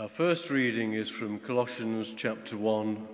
Our first reading is from Colossians chapter 1,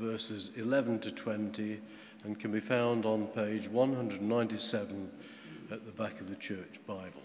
verses 11 to 20, and can be found on page 197 at the back of the church Bible.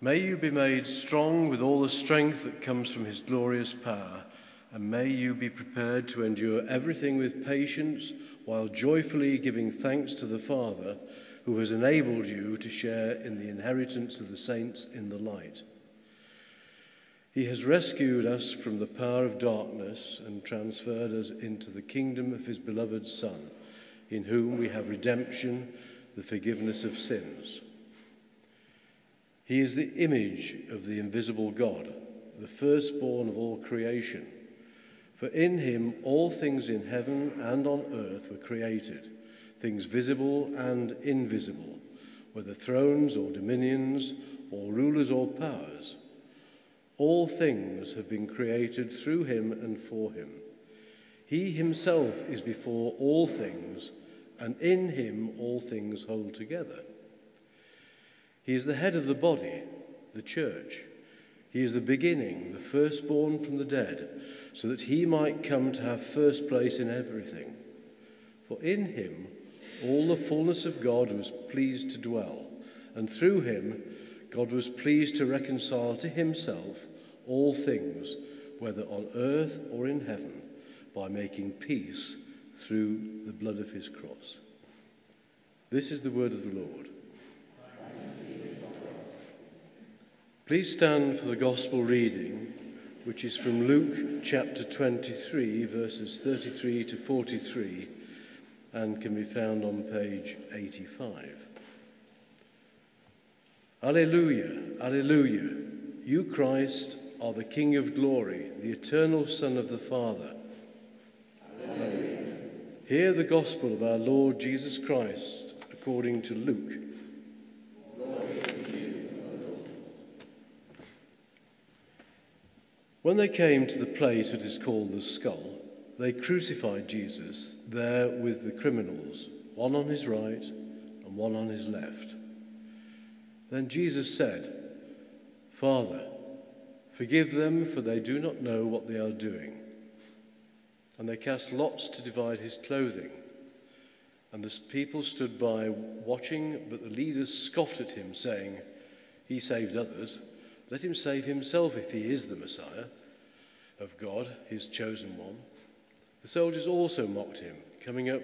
May you be made strong with all the strength that comes from his glorious power, and may you be prepared to endure everything with patience while joyfully giving thanks to the Father who has enabled you to share in the inheritance of the saints in the light. He has rescued us from the power of darkness and transferred us into the kingdom of his beloved Son, in whom we have redemption, the forgiveness of sins. He is the image of the invisible God, the firstborn of all creation. For in him all things in heaven and on earth were created things visible and invisible, whether thrones or dominions, or rulers or powers. All things have been created through him and for him. He himself is before all things, and in him all things hold together. He is the head of the body, the church. He is the beginning, the firstborn from the dead, so that he might come to have first place in everything. For in him all the fullness of God was pleased to dwell, and through him God was pleased to reconcile to himself all things, whether on earth or in heaven, by making peace through the blood of his cross. This is the word of the Lord. Please stand for the gospel reading, which is from Luke chapter 23, verses 33 to 43 and can be found on page 85. Alleluia, Alleluia. You, Christ, are the King of glory, the eternal Son of the Father. Alleluia. Hear the gospel of our Lord Jesus Christ according to Luke. When they came to the place that is called the skull, they crucified Jesus there with the criminals, one on his right and one on his left. Then Jesus said, Father, forgive them, for they do not know what they are doing. And they cast lots to divide his clothing. And the people stood by watching, but the leaders scoffed at him, saying, He saved others. Let him save himself if he is the Messiah of God, his chosen one. The soldiers also mocked him, coming up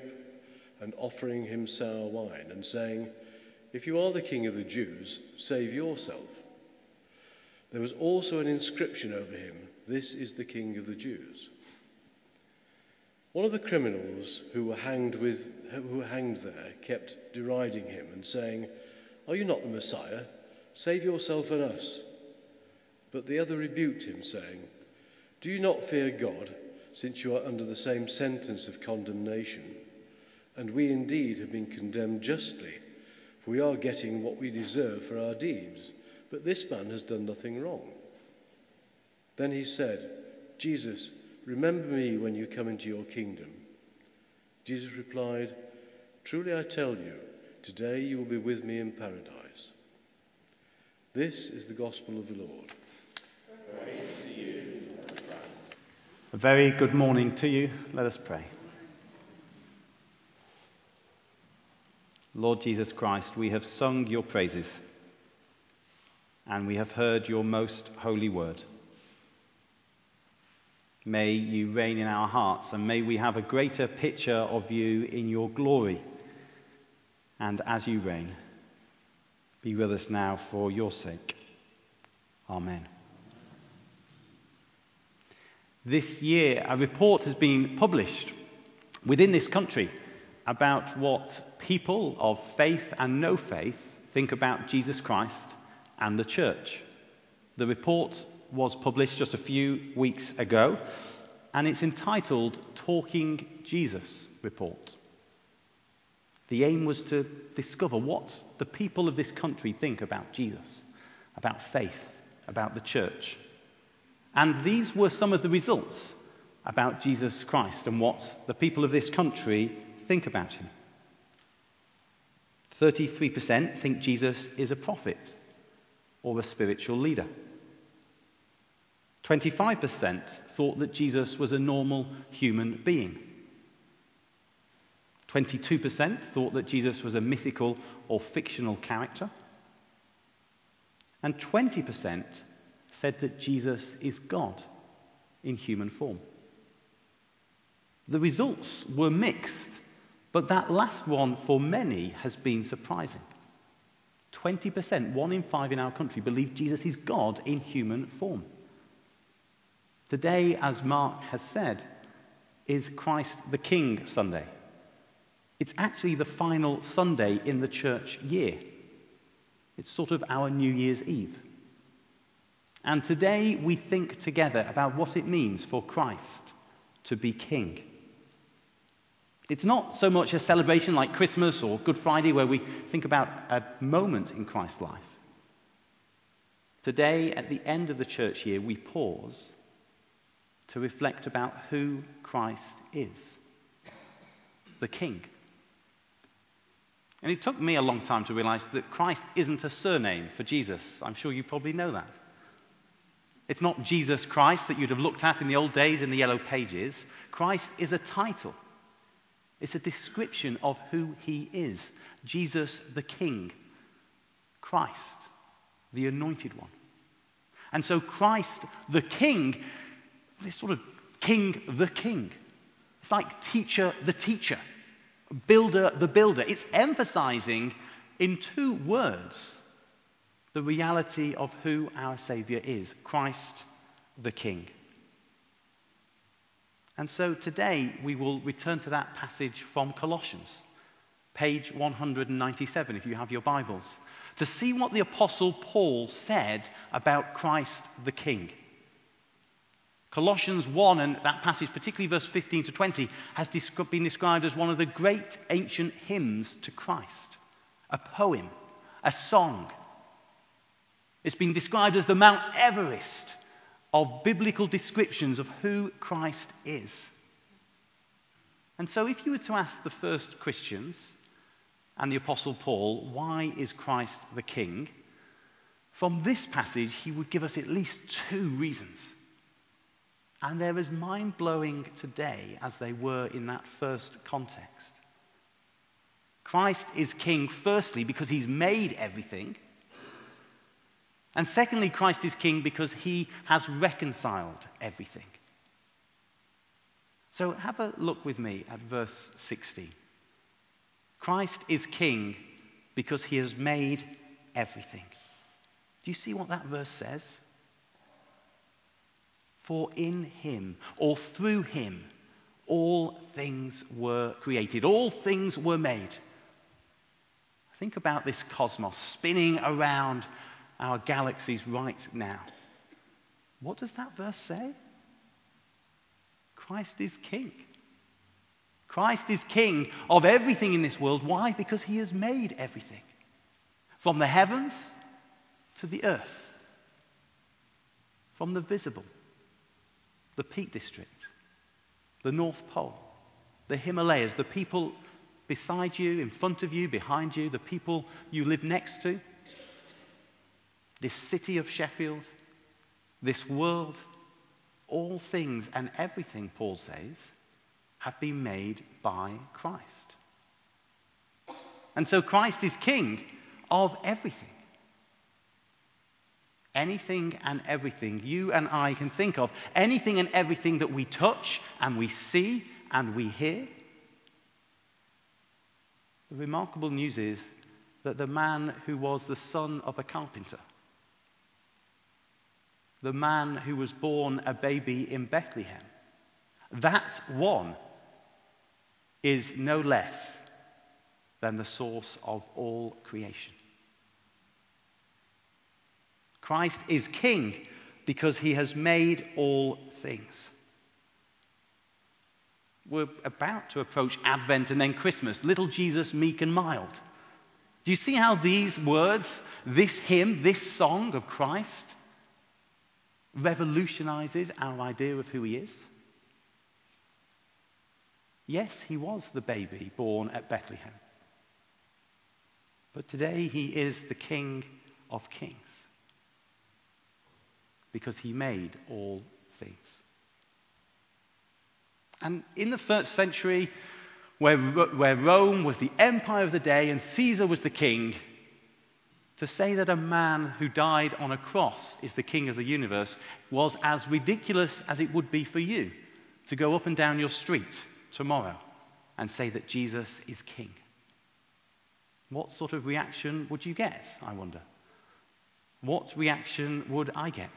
and offering him sour wine, and saying, If you are the king of the Jews, save yourself. There was also an inscription over him, This is the king of the Jews. One of the criminals who were hanged, with, who were hanged there kept deriding him and saying, Are you not the Messiah? Save yourself and us. But the other rebuked him, saying, Do you not fear God? Since you are under the same sentence of condemnation. And we indeed have been condemned justly, for we are getting what we deserve for our deeds. But this man has done nothing wrong. Then he said, Jesus, remember me when you come into your kingdom. Jesus replied, Truly I tell you, today you will be with me in paradise. This is the gospel of the Lord. A very good morning to you. Let us pray. Lord Jesus Christ, we have sung your praises and we have heard your most holy word. May you reign in our hearts and may we have a greater picture of you in your glory. And as you reign, be with us now for your sake. Amen. This year, a report has been published within this country about what people of faith and no faith think about Jesus Christ and the church. The report was published just a few weeks ago, and it's entitled Talking Jesus Report. The aim was to discover what the people of this country think about Jesus, about faith, about the church. And these were some of the results about Jesus Christ and what the people of this country think about him. 33% think Jesus is a prophet. or a spiritual leader. 25% thought that Jesus was a normal human being. 22% thought that Jesus was a mythical or fictional character. And 20% said that Jesus is God in human form. The results were mixed, but that last one for many has been surprising. 20%, one in five in our country, believe Jesus is God in human form. Today, as Mark has said, is Christ the King Sunday. It's actually the final Sunday in the church year. It's sort of our New Year's Eve. And today we think together about what it means for Christ to be King. It's not so much a celebration like Christmas or Good Friday where we think about a moment in Christ's life. Today, at the end of the church year, we pause to reflect about who Christ is the King. And it took me a long time to realize that Christ isn't a surname for Jesus. I'm sure you probably know that. It's not Jesus Christ that you'd have looked at in the old days in the yellow pages. Christ is a title, it's a description of who he is Jesus the King, Christ, the Anointed One. And so, Christ the King, this sort of King the King. It's like teacher the teacher, builder the builder. It's emphasizing in two words the reality of who our Saviour is Christ the King. And so today we will return to that passage from Colossians, page 197, if you have your Bibles, to see what the Apostle Paul said about Christ the King. Colossians 1 and that passage, particularly verse 15 to 20, has been described as one of the great ancient hymns to Christ, a poem, a song it's been described as the Mount Everest of biblical descriptions of who Christ is. And so, if you were to ask the first Christians and the Apostle Paul, why is Christ the King? From this passage, he would give us at least two reasons. And they're as mind blowing today as they were in that first context. Christ is King, firstly, because he's made everything. And secondly, Christ is king because he has reconciled everything. So have a look with me at verse 16. Christ is king because he has made everything. Do you see what that verse says? For in him, or through him, all things were created, all things were made. Think about this cosmos spinning around our galaxies right now. What does that verse say? Christ is king. Christ is king of everything in this world. Why? Because he has made everything. From the heavens to the earth. From the visible, the Peak District, the North Pole, the Himalayas, the people beside you, in front of you, behind you, the people you live next to, this city of Sheffield, this world, all things and everything, Paul says, have been made by Christ. And so Christ is king of everything. Anything and everything you and I can think of, anything and everything that we touch and we see and we hear. The remarkable news is that the man who was the son of a carpenter, the man who was born a baby in Bethlehem. That one is no less than the source of all creation. Christ is king because he has made all things. We're about to approach Advent and then Christmas. Little Jesus, meek and mild. Do you see how these words, this hymn, this song of Christ, revolutionizes our idea of who he is? Yes, he was the baby born at Bethlehem. But today he is the King of Kings. because he made all things. And in the first century, where, where Rome was the empire of the day and Caesar was the king, to say that a man who died on a cross is the king of the universe was as ridiculous as it would be for you to go up and down your street tomorrow and say that Jesus is king. What sort of reaction would you get, I wonder? What reaction would I get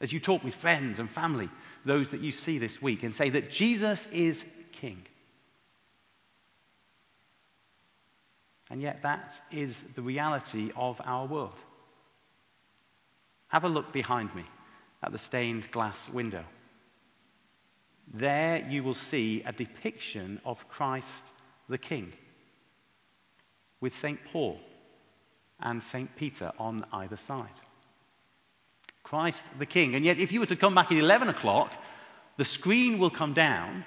as you talk with friends and family, those that you see this week, and say that Jesus is king? And yet, that is the reality of our world. Have a look behind me at the stained glass window. There you will see a depiction of Christ the King with St. Paul and St. Peter on either side. Christ the King. And yet, if you were to come back at 11 o'clock, the screen will come down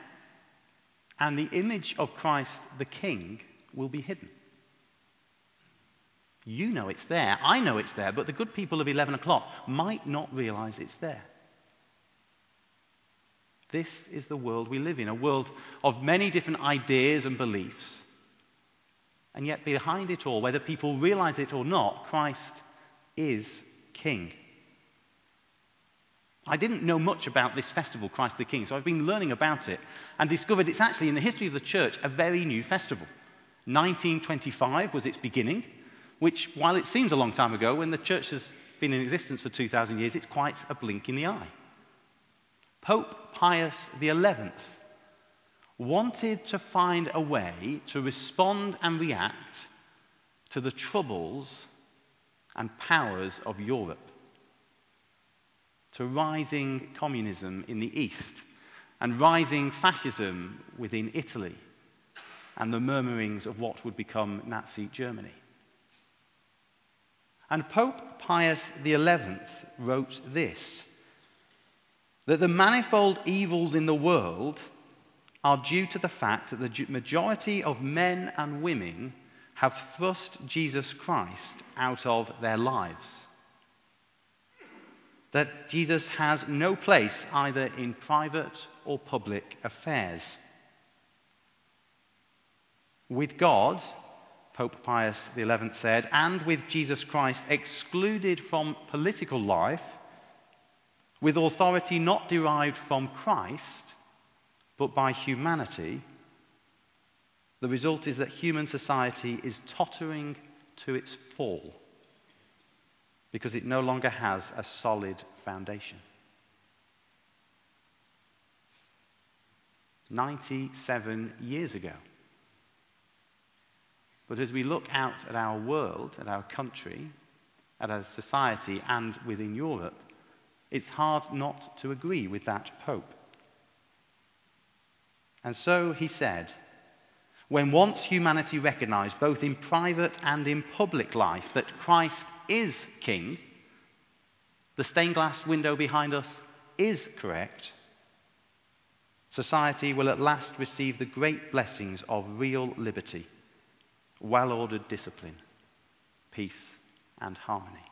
and the image of Christ the King will be hidden. You know it's there. I know it's there. But the good people of 11 o'clock might not realize it's there. This is the world we live in a world of many different ideas and beliefs. And yet, behind it all, whether people realize it or not, Christ is King. I didn't know much about this festival, Christ the King, so I've been learning about it and discovered it's actually, in the history of the church, a very new festival. 1925 was its beginning which, while it seems a long time ago, when the church has been in existence for 2,000 years, it's quite a blink in the eye. Pope Pius XI wanted to find a way to respond and react to the troubles and powers of Europe, to rising communism in the East and rising fascism within Italy and the murmurings of what would become Nazi Germany. And Pope Pius XI wrote this that the manifold evils in the world are due to the fact that the majority of men and women have thrust Jesus Christ out of their lives. That Jesus has no place either in private or public affairs. With God, Pope Pius XI said, and with Jesus Christ excluded from political life, with authority not derived from Christ, but by humanity, the result is that human society is tottering to its fall because it no longer has a solid foundation. 97 years ago. But as we look out at our world, at our country, at our society, and within Europe, it's hard not to agree with that Pope. And so he said, when once humanity recognized, both in private and in public life, that Christ is King, the stained glass window behind us is correct, society will at last receive the great blessings of real liberty well ordered discipline, peace, and harmony.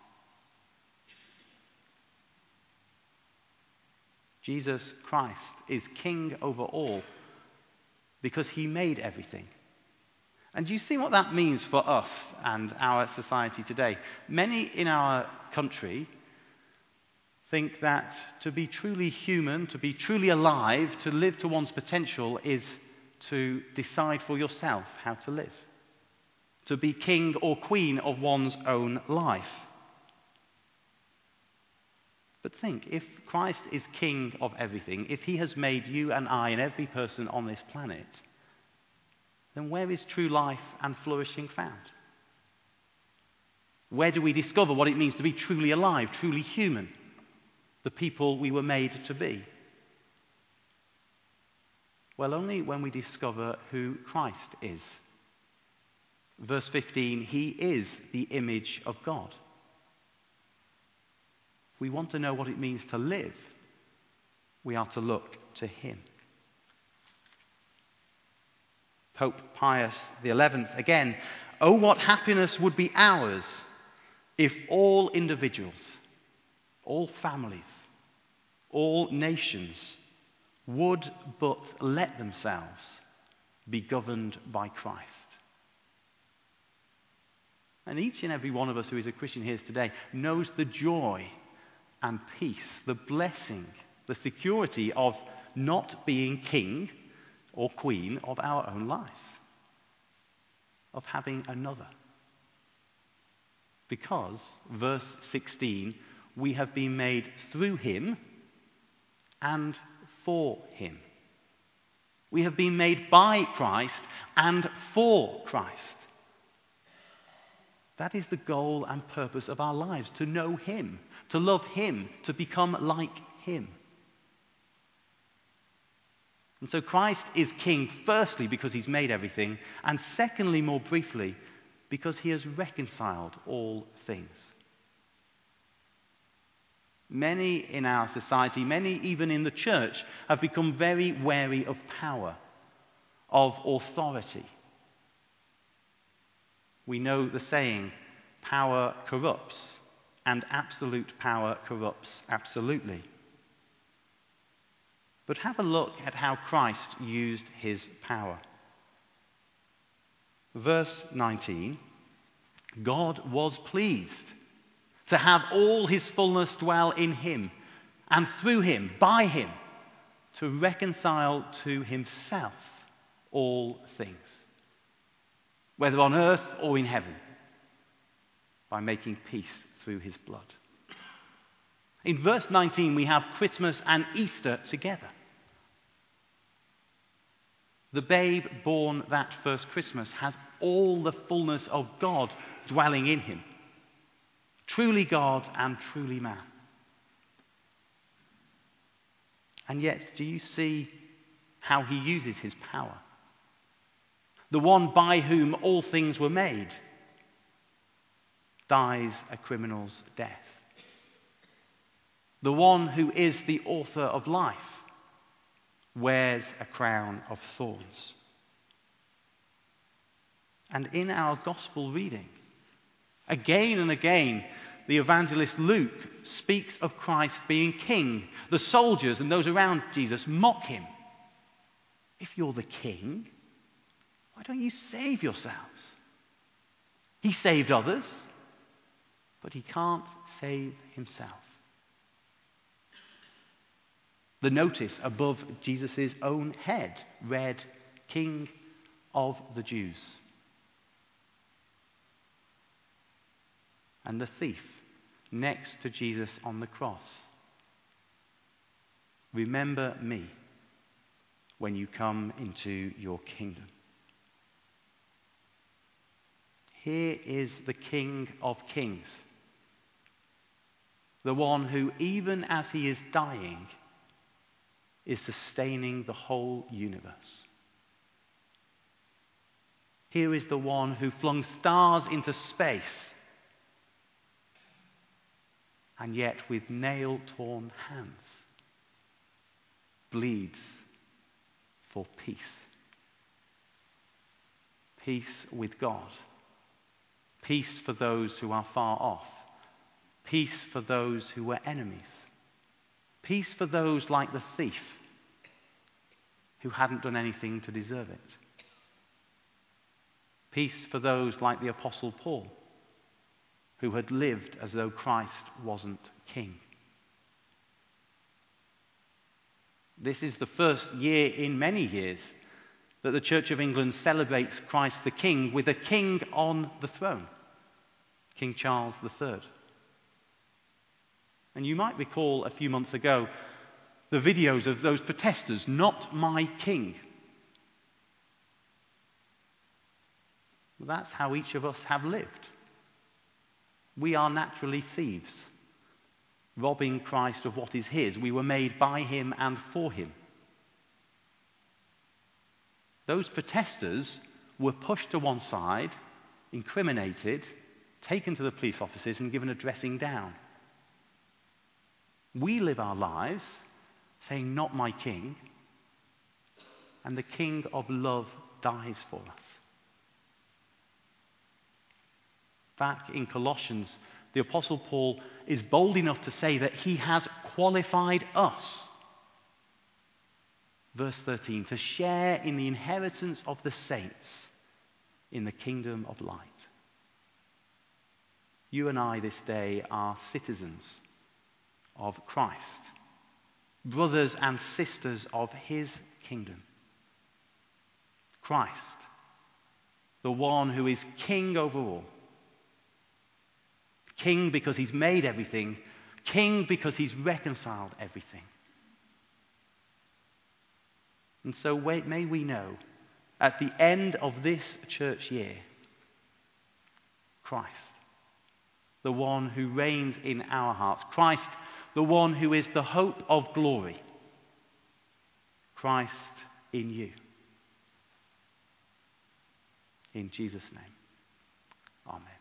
Jesus Christ is king over all because he made everything. And you see what that means for us and our society today? Many in our country think that to be truly human, to be truly alive, to live to one's potential is to decide for yourself how to live to be king or queen of one's own life. But think if Christ is king of everything, if he has made you and I and every person on this planet, then where is true life and flourishing found? Where do we discover what it means to be truly alive, truly human, the people we were made to be? Well, only when we discover who Christ is Verse 15, He is the image of God. we want to know what it means to live, we are to look to Him. Pope Pius XI again, oh, what happiness would be ours if all individuals, all families, all nations would but let themselves be governed by Christ. And each and every one of us who is a Christian here today knows the joy and peace, the blessing, the security of not being king or queen of our own lives, of having another. Because, verse 16, we have been made through him and for him. We have been made by Christ and for Christ. That is the goal and purpose of our lives to know Him, to love Him, to become like Him. And so Christ is King, firstly, because He's made everything, and secondly, more briefly, because He has reconciled all things. Many in our society, many even in the church, have become very wary of power, of authority. We know the saying, power corrupts, and absolute power corrupts absolutely. But have a look at how Christ used his power. Verse 19 God was pleased to have all his fullness dwell in him, and through him, by him, to reconcile to himself all things, whether on earth or in heaven, by making peace through his blood. In verse 19, we have Christmas and Easter together. The babe born that first Christmas has all the fullness of God dwelling in him truly God and truly man. And yet, do you see how he uses his power? The one by whom all things were made dies a criminal's death. The one who is the author of life wears a crown of thorns. And in our gospel reading, again and again, the evangelist Luke speaks of Christ being king. The soldiers and those around Jesus mock him. If you're the king, why don't you save yourselves? He saved others, but he can't save himself. The notice above Jesus' own head read, King of the Jews. and the thief next to Jesus on the cross. Remember me when you come into your kingdom. Here is the King of Kings, the one who, even as he is dying, is sustaining the whole universe. Here is the one who flung stars into space and yet with nail torn hands bleeds for peace. Peace with God. Peace for those who are far off. Peace for those who were enemies. Peace for those like the thief who hadn't done anything to deserve it. Peace for those like the Apostle Paul who had lived as though Christ wasn't king. This is the first year in many years that the Church of England celebrates Christ the King with a king on the throne, King Charles III. And you might recall a few months ago the videos of those protesters, not my king. Well, that's how each of us have lived. We are naturally thieves, robbing Christ of what is his. We were made by him and for him. Those protesters were pushed to one side, incriminated, taken to the police offices, and given a dressing down. We live our lives saying, Not my king, and the king of love dies for us. back in Colossians the Apostle Paul is bold enough to say that he has qualified us. Verse 13 to share in the inheritance of the saints in the kingdom of light. You and I this day are citizens of Christ, brothers and sisters of his kingdom. Christ, the one who is king over all. King because he's made everything, king because he's reconciled everything. And so may we know at the end of this church year, Christ, the one who reigns in our hearts, Christ, the one who is the hope of glory, Christ in you. In Jesus' name, Amen.